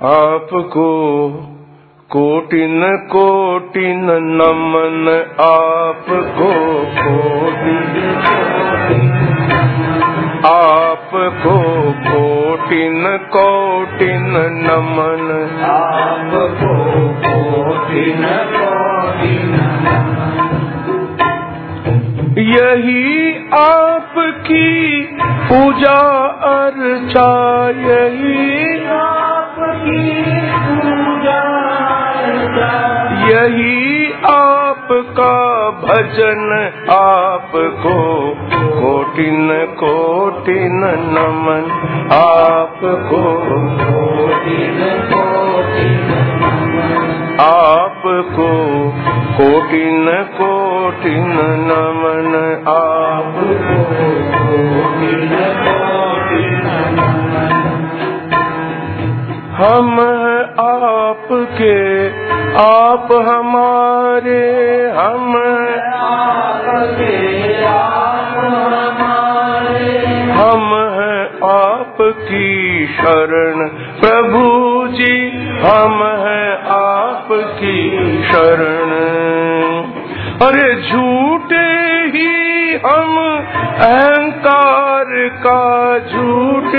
आपको कोटिन कोटिन नमन आपको कोटिन आपको कोटिन कोटिन नमन। आपको कोटिन कोटिन यही आपकी पूजा अर्चा यही पूजा यही आपका भजन आपको कोटिन कोटिन नमन आपको कोटिन कोटिन आपको कोटिन कोटिन नमन आपको हम हैं आपके, आप हमारे, हम हैं। आपके आप हमारे हम हैं आपकी शरण, प्रभु जी, हम हैं आपकी शरण। अरे झूठे ही हम, अहंकार का झूठे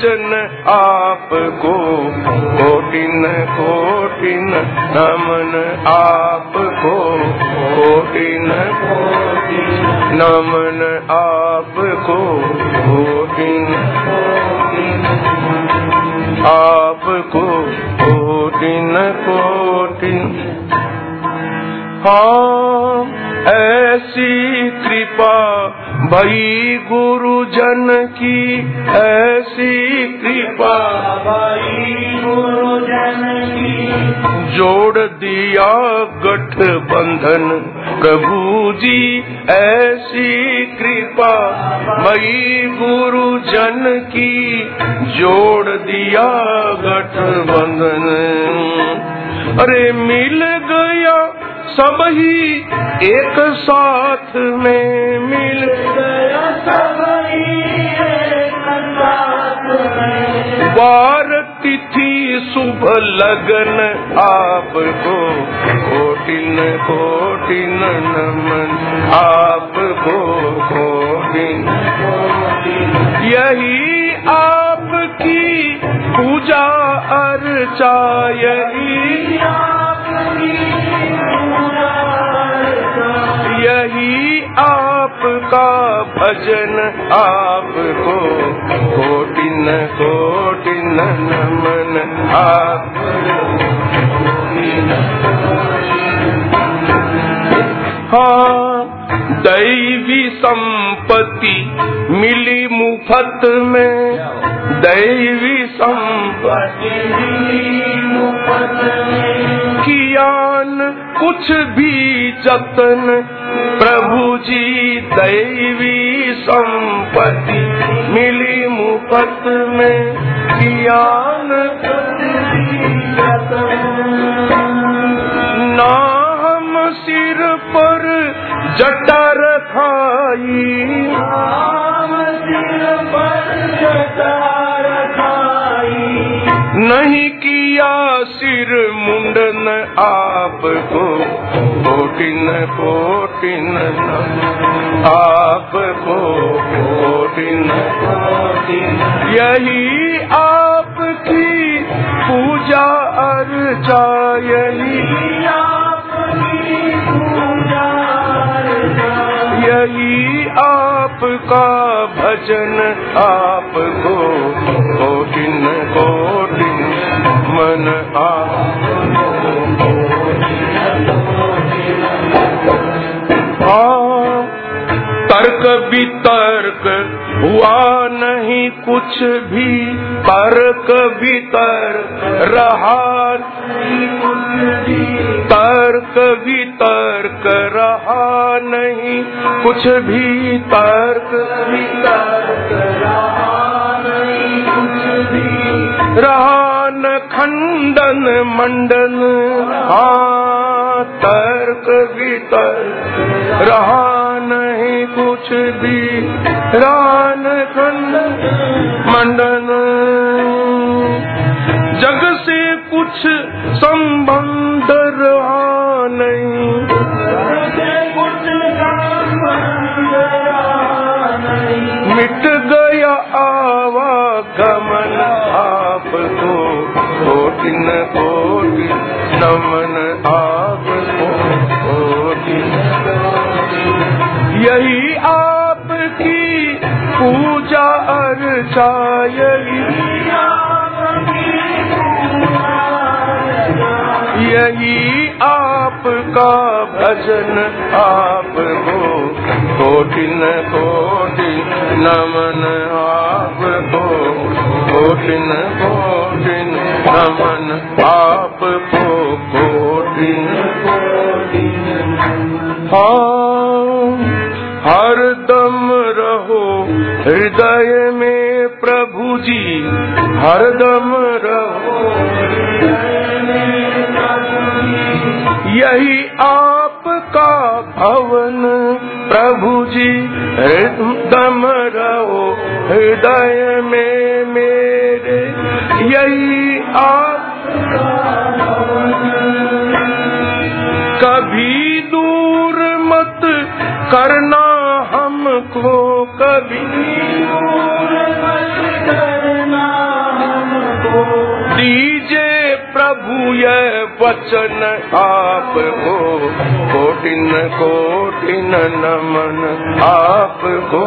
वज़न आपको, कोटिन कोटिन, नमन आपको, कोटिन, नमन आपको, कोटिन आपको, कोटिन कोटिन। हाँ ऐसी कृपा भई गुरुजन की ऐसी कृपा। भाई गुरुजन की जोड़ दिया गठबंधन प्रभु जी ऐसी कृपा। मई गुरुजन की जोड़ दिया गठबंधन अरे मिल गया सब ही एक साथ में। लगन आपको, कोटिन कोटिन नमन। आपको कोटिन। यही आपकी पूजा अर्चा, यही यही आपका भजन आपको, कोटिन नमन हाँ दैवी संपत्ति मिली मुफत में। दैवी संपत्ति कियान कुछ भी जतन। प्रभु जी, दैवी संपत्ति मिली मुफत में। नाम सिर पर जटर थ नहीं किया सिर मुंडन आपको, कोटिन नमन आपको कोटिन यही आपकी पूजा अर्चा, यही यही आपका भजन आपको तर्क वितर्क हुआ नहीं कुछ भी। तर्क वितर्क रहा तर्क वितर्क रहा नहीं कुछ भी। तर्क वितर्क रहा नहीं कुछ भी। रहा न खंडन मंडन हाँ तर्क वितर्क। रहा नहीं कुछ भी, रान खंड मंडन। जग से कुछ संबंध यही आपका भजन आपको कोटिन कोटि नमन आप आपको कोटिन कोटिन नमन आपको कोटिन हाँ। हर दम रहो हृदय में प्रभु जी। हर दम रहो। यही आपका भवन। प्रभु जी दम रहो, हृदय में मेरे। यही आप कभी दूर मत करना हमको कभी। दीजे प्रभु ये वचन आपको कोटिन कोटिन नमन आपको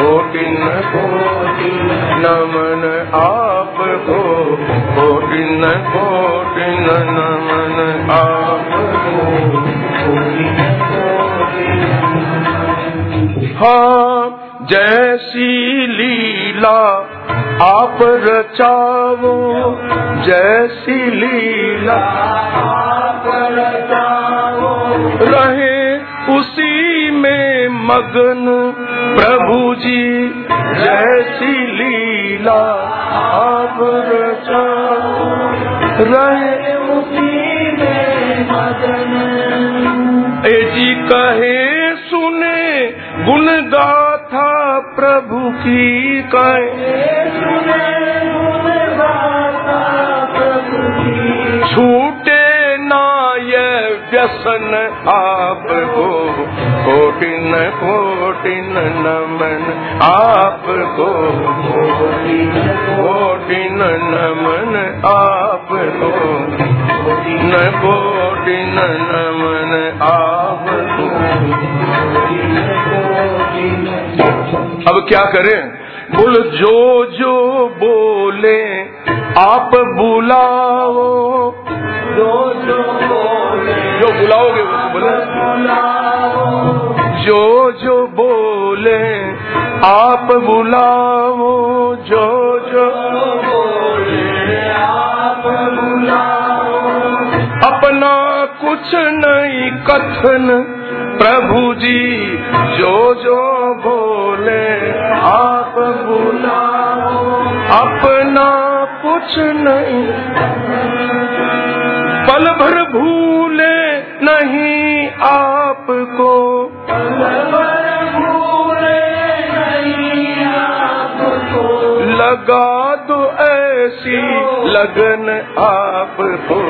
कोटिन कोटिन नमन आपको कोटिन कोटिन नमन आपको हाँ जैसी लीला आप रचाओ जैसी लीला। आप रचाओ रहे उसी में मगन प्रभु जी जैसी लीला। आप रचाओ। रहे उसी में मगन। ए जी कहे, सुने, गुण गाथा प्रभु की कहे। छूटे ना ये व्यसन आपको, कोटिन कोटिन नमन आपको। कोटिन नमन आपको, न कोटिन नमन आपको अब क्या करें? बोल जो जो बोले आप बुलाओ। जो जो बोले जो बुलाओगे वो बोले। जो जो बोले आप बुलाओ। जो जो बोले आप बुलाओ। अपना कुछ नहीं कथन प्रभु जी। जो जो बोले कुछ नहीं। पल भर भूले नहीं आपको। लगा दो ऐसी लगन आपको।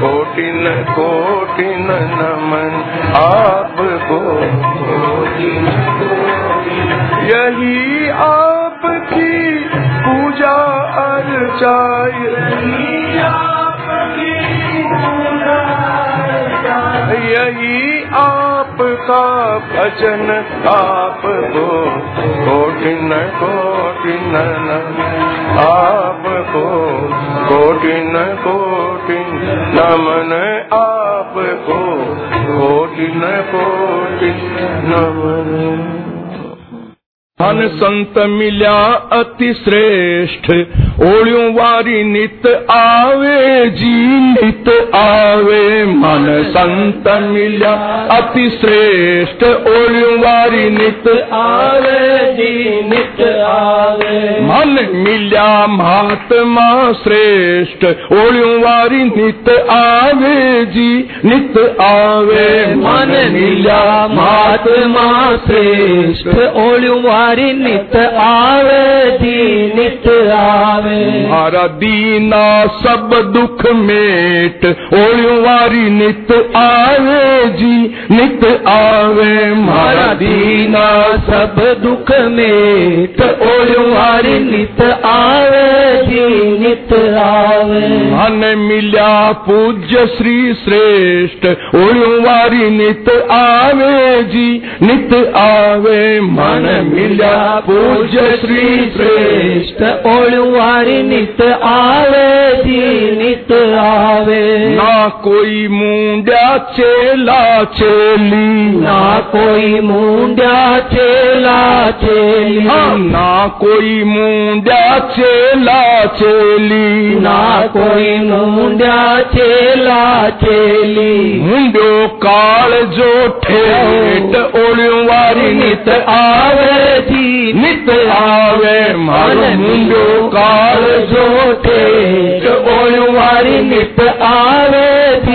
कोटिन कोटिन नमन आपको। यही आपकी पूजा अर्चाई यही आपका भजन आपको कोटिन कोटिन नमन आपको कोटिन कोटिन नमन आपको कोटिन कोटिन नमन धन संत मिल्या अति श्रेष्ठ। ओलियों वारी नित आवे जी नित आवे। मन संत मिल्या अति श्रेष्ठ। ओलियों वारी नित आवे जी नित आवे। मन मिल्या महात्मा श्रेष्ठ। ओळ्यूं वारी नित आवे जी नित आवे। मन मिल्या महात्मा श्रेष्ठ। वारी नित आवे जी नित आवे मारा दीना सब दुख मेट ओळ्यूं वारी नित आवे जी नित आवे मारा दीना मेट ओळ्यूं वारी नित आवे जी नित आवे मन मिल्या पूज्य श्री श्रेष्ठ ओळ्यूं वारी नित आवे जी नित आवे मन श्री श्रेष्ठ श्रेष्ठ ओळ्यूं वारी नित आवे जी नित आवे ना कोई मुंड्या चेला चेली ना कोई मुंड्या चेला चेली ना कोई मुंड्या चेला चेली ना कोई मुंड्या चेला चेली मुंड्यो काळ जो ओळ्यूं वारी नित आवे मित आव मो कार जो वारी नित आवे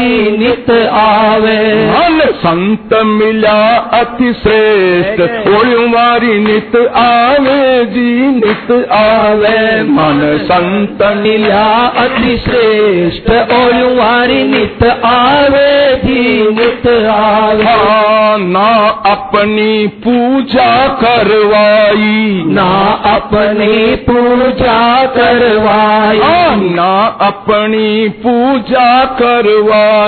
जी नित आवे। मन संत मिला अति श्रेष्ठ ओळ्यूं वारी नित आवे जी नित आवे। मन संत मिला अति श्रेष्ठ वारी नित आवे जी नित आवे। हाँ, ना अपनी पूजा करवाई। ना अपनी पूजा करवाई। हाँ, ना अपनी पूजा करवाई।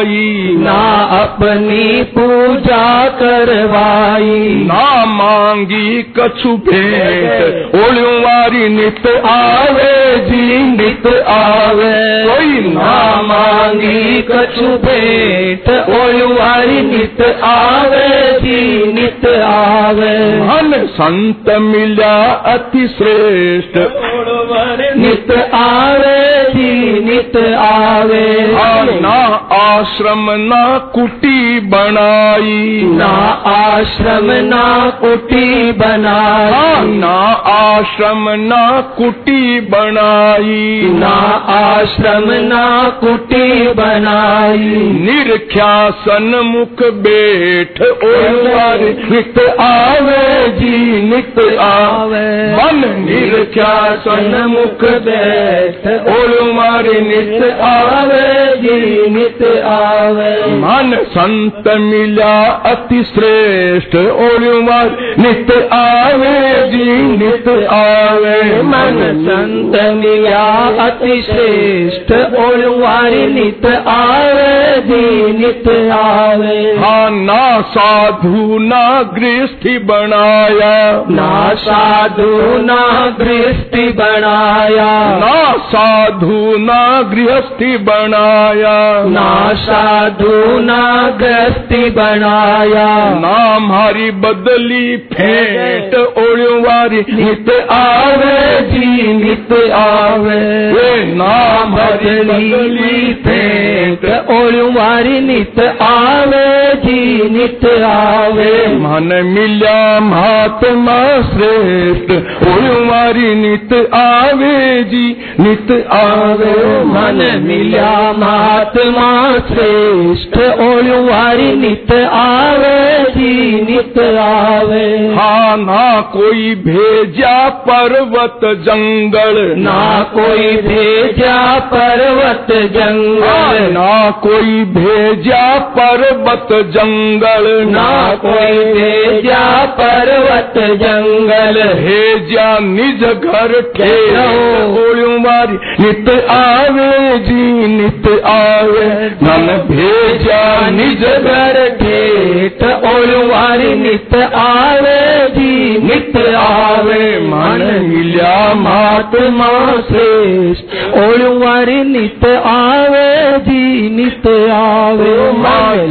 ना अपनी पूजा करवाई। ना मांगी कछु भेंट। ओळ्यूं वारी नित आवे जी नित आवे। कोई ना मांगी कछु भेंट। ओळवारी नित आवे जी नित आवे। मन संत मिला अति श्रेष्ठ। नित आवे नित आवे। ना आश्रम ना कुटी बनाई। ना आश्रम ना कुटी बनाई। ना आश्रम ना कुटी बनाई। ना आश्रम ना कुटी बनाई। निरख्या सन्मुख बेठ नित आवे। जी नित आवे। मन निरख्या सन्मुख बैठ। ओलवार नित आवे जी नित आवे। मन संत मिला अति श्रेष्ठ। ओलवार नित आवे जी नित आवे। मन संत मिला अति श्रेष्ठ। ओळवारी नित आवे जी नित आवे। हाँ ना साधु ना गृहस्थी बनाया। ना साधु ना गृहस्थी बनाया। ना साधु ना गृहस्थी बनाया। ना साधु ना गृहस्थी बनाया। ना हमारी बदली फेंट ओळवारी नित आवे। जी नित आवे। वे नाम हरी बदली फेंट ओळवारी नित आवे। जी नित आवे। मन मिल्या महात्मा श्रेष्ठ। ओळवारी नित आवे जी नित आवे। मन मिल्या महात्मा श्रेष्ठ। ओळवारी नित आवे जी नित आवे। हाँ ना कोई भेजा पर्वत जंगल। ना कोई भेजा पर्वत जंगल। ना कोई भेजा पर्वत जंगल। ना कोई भेजा पर्वत जंगल। भेजा निज घर ठेरो मारी नित आवे जी नित आवे। मन भेजा निज घर ठेठ ओळवारी नित आवे जी नित आवे मन मिल्या महात्मा श्रेष्ठ। ओळवारी नित आवे जी नित आवे।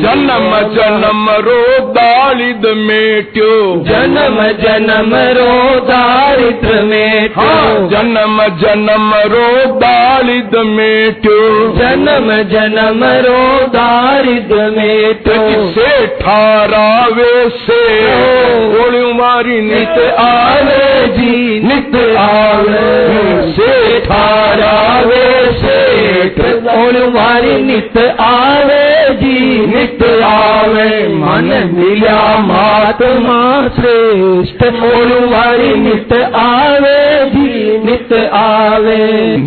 जन्म जन्म रो दालिद मेट्यो। जन्म जन्म रो दारिद्र में हाँ जन्म जन्म रो दालिद मेट्यो। जन्म जन्म रो दारिद्र में से ठारावे से ओळ्यूं वारी नित आवे जी नित आवे सेठ आवे सेठ। और वारी नित आवे जी। नित आवे मन मिला महात्मा श्रेष्ठ। और वारी नित आवे नित आवे।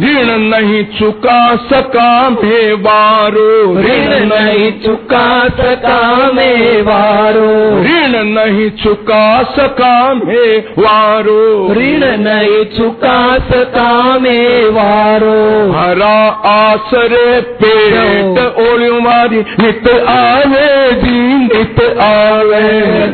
ऋण नहीं चुका सका मेवारो ऋण नहीं चुका सका में वारो। ऋण नहीं चुका सका मेवारो ऋण नहीं चुका सका में वारो। हरा आसरे पेट ओलियों मारी नित आवे जी नित आवे।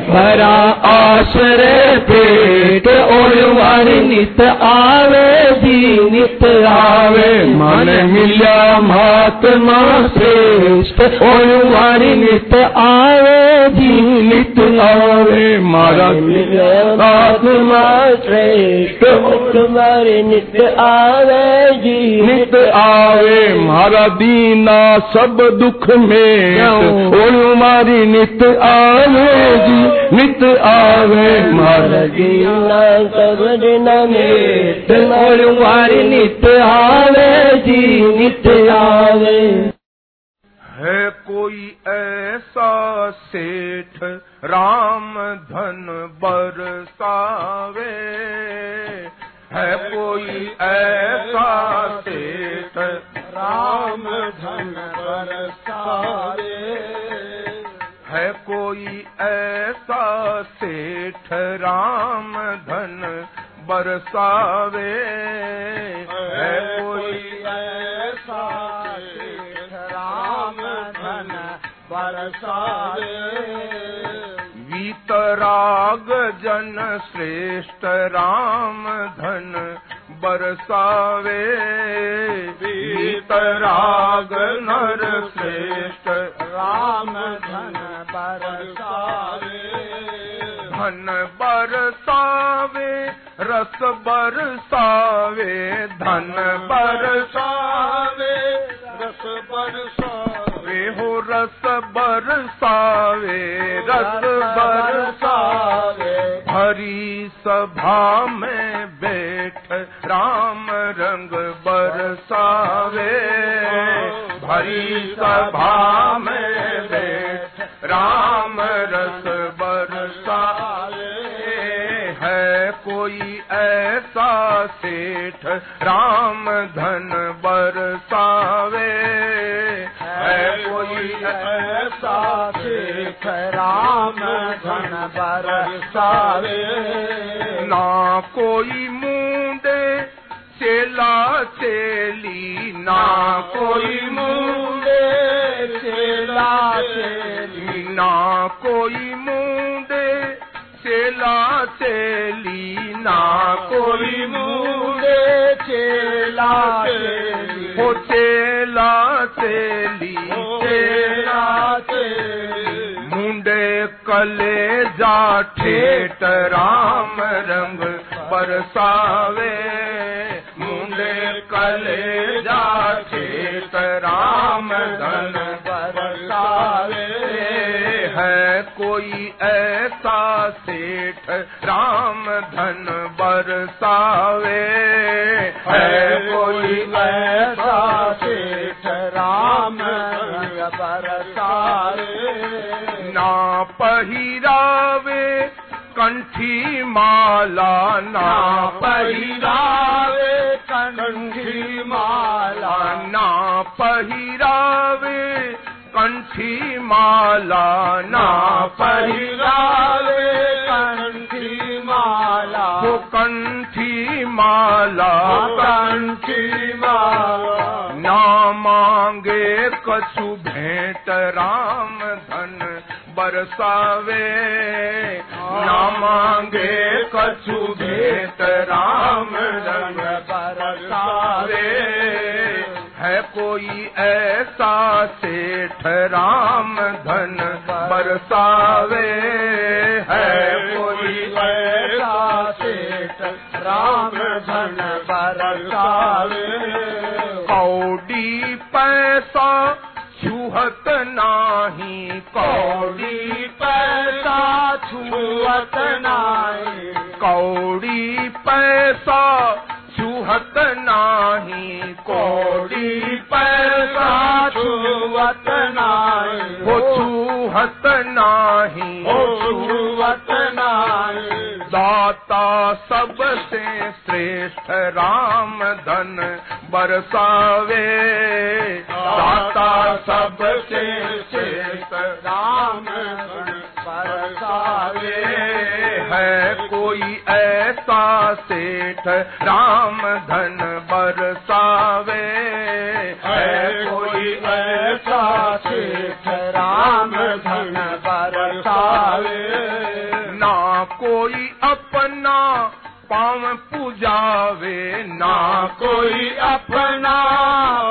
हरा आश्रय पेट और वारी नित आवे। जी नित आवे मन मिल्या महात्मा श्रेष्ठ। और वारी नित आवे जी नित आवे मारा मिलिया महात्मा श्रेष्ठ तुम्हारे नित आवे जी नित आवे मारा दीना सब दुख में ओलियों मारी नित आवे जी नित आवे मारा दीना सब दिन में तुम्हारे वारी नित आवे, जी नित आवे। है कोई ऐसा सेठ राम धन बरसावे। है कोई ऐसा सेठ राम धन बरसावे। है कोई ऐसा सेठ राम धन बरसावे। है कोई ऐसा सेठ राम धन बरसावे। वीतराग जन श्रेष्ठ राम धन बरसावे। वीतराग नर श्रेष्ठ राम धन बरसावे। धन बरसावे रस बरसावे धन बरसावे। रस बरसावे। हो रस बरसावे रस बरसावे। हरी सभा में बैठ राम रंग बरसावे। भरी सभा में बैठ राम रस बरसावे। है कोई ऐसा सेठ राम धन बरसावे। है कोई ऐसा सेठ राम धन बरसावे। ना कोई मुंडे चेला चेली, ना कोई मुंडे चेला चेली, ना कोई चेला ना कोई मुंडे चेला हो चेली चेला चेली मुंडे कले जा ठेठ राम रंग बरसावे। मुंडे कले जा ठेठ राम धन बरसावे। है कोई ऐसा सेठ राम धन बरसावे। है कोई ऐसा सेठ राम बरसावे। ना पहिरावे कंठी माला ना पहिरावे कंठी माला ना पहिरावे कंठी माला ना पहिरावे कंठी माला। वो कंठी माला कंठी माला। ना मांगे कछु भेंट राम धन बरसावे। ना मांगे कछु भेंट राम धन बरसावे। है कोई ऐसा सेठ राम धन बरसावे है। कोई ऐसा सेठ राम धन बरसावे। कौडी पैसा छुहत नाही कौड़ी पैसा छुअत नाही। कौड़ी पैसा छुहत नाही कोड़ी पैसा छुवत नाई। वो छुहत नाही। छुवत नाई। दाता सबसे श्रेष्ठ राम धन बरसावे। दाता सबसे श्रेष्ठ राम बरसावे। है कोई ऐसा सेठ राम धन बरसावे। है कोई ऐसा शेख राम धन बरसावे। ना कोई अपना पाँव पुजावे, ना कोई अपना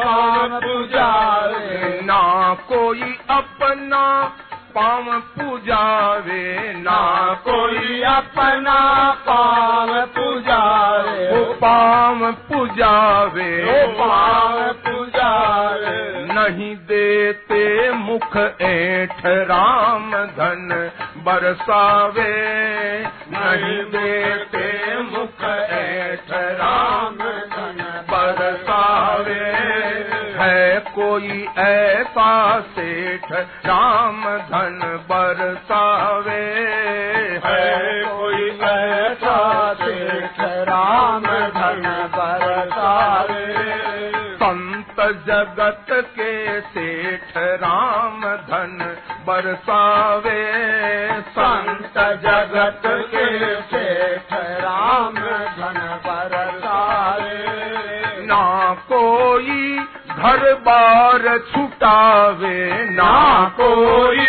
पान पुजावे। ना कोई अपना पाँव पुजावे ना कोई अपना पान पुजावे वो पाँव पुजावे ओ पान पुजावे नहीं देते मुख ऐठ राम धन बरसावे। नहीं देते कोई ऐसा सेठ राम धन बरसावे। है कोई ऐसा सेठ राम धन बरसावे। संत जगत के सेठ राम धन बरसावे। संत जगत के सेठ राम घर बार छुटावे, ना कोई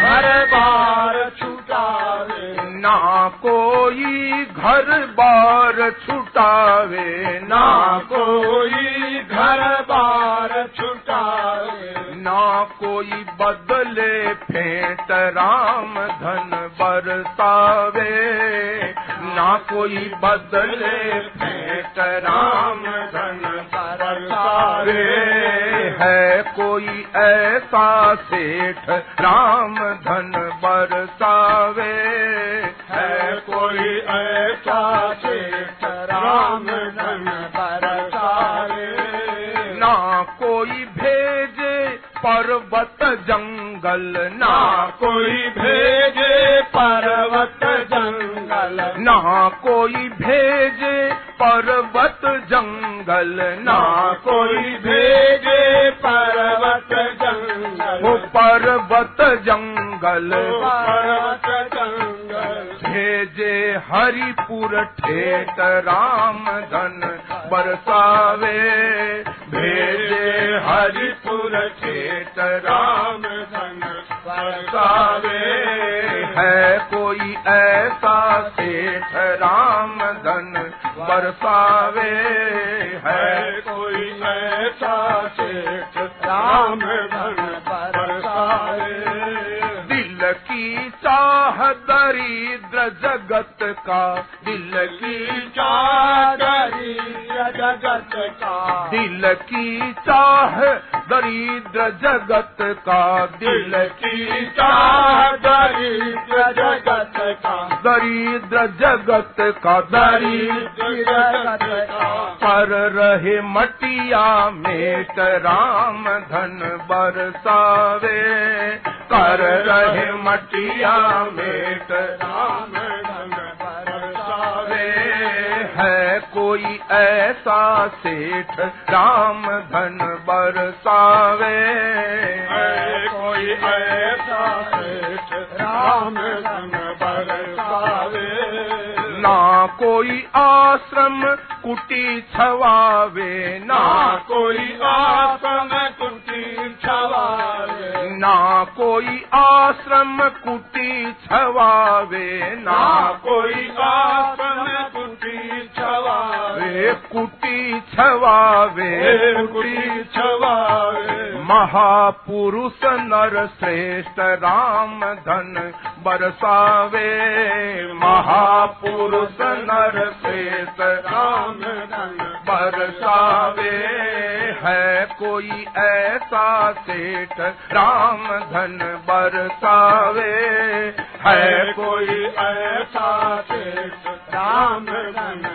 घर बार छुटावे, ना कोई घर बार छुटावे, ना कोई घर बार छुटावे, ना कोई बदले फेंट राम धन बरसावे। ना कोई बदले फेंट राम धन बरसावे है कोई ऐसा सेठ राम धन बरसावे। है कोई ऐसा शेख राम धन बरसावे। ना कोई भेजे पर्वत जंगल, ना कोई भेजे पर्वत जंगल। कोई भेजे पर्वत जंगल ना कोई भेजे पर्वत जंगल। वो पर्वत जंगल। पर्वत जंगल। भेजे हरिपुर ठेठ राम धन बरसावे। भेजे हरिपुर ठेठ राम धन बरसावे। है कोई ऐसा सेठ राम धन बरसावे है। कोई ऐसा सेठ राम धन की चाह दरिद्र जगत का। दिल की चादरी जगत का। दिल की चाह दरिद्र जगत का। दिल की चादरी जगत का। दरिद्र जगत का। दरिद्र जगत का। पर रहे मटिया मेट राम धन बरसावे। कर रहे मटिया मेट राम बरसावे है कोई ऐसा सेठ राम धन बरसावे है कोई ऐसा सेठ राम धन बरसावे। ना कोई आश्रम कुटी छवावे, ना कोई आसम कुटी छवावे। ना कोई आश्रम कुटी छवावे ना कोई आसम कुटी छवावे। कुटी छवावे। कुटी छवावे महापुरुष नर श्रेष्ठ राम धन बरसावे। महापुरुष नर श्रेष्ठ राम धन बरसावे। है कोई ऐसा सेठ राम धन बरसावे। है कोई ऐसा सेठ राम धन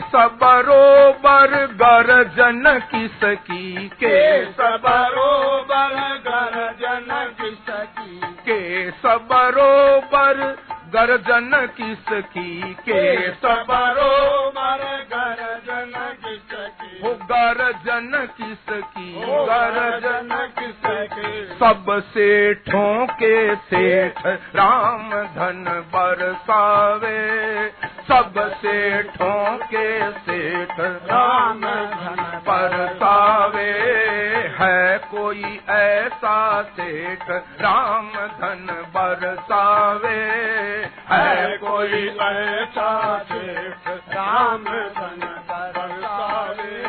सबरोबर गर्जन किसकी के? सबरोबर गर्जन किसकी के? सबरोबर गर्जन किसकी के? सबरोबर गर्जन किसकी हो गर्जन किसकी? गर्जन गर्जन किसकी? सब सेठों के सेठ राम धन बरसावे। सब सेठों के सेठ राम धन बरसावे है कोई ऐसा सेठ राम धन बरसावे है कोई ऐसा सेठ राम धन बरसावे।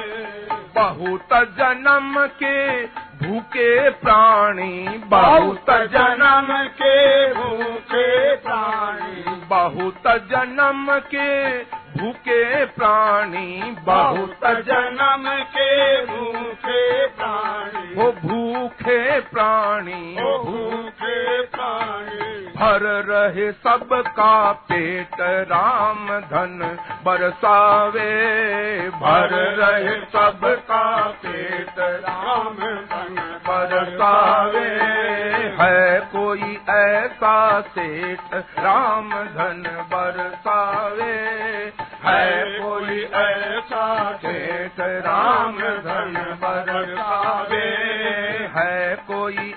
बहुत जन्म के भूखे प्राणी बहुत जन्म के भूखे प्राणी। बहुत जन्म के भूखे प्राणी बहुत जन्म के भूखे प्राणी। वो भूखे प्राणी ओ भूखे भर रहे सबका पेट राम धन बरसावे। भर रहे सबका पेट राम धन बरसावे। है कोई ऐसा सेठ राम धन बरसावे। है कोई ऐसा सेठ राम धन बरसावे। है कोई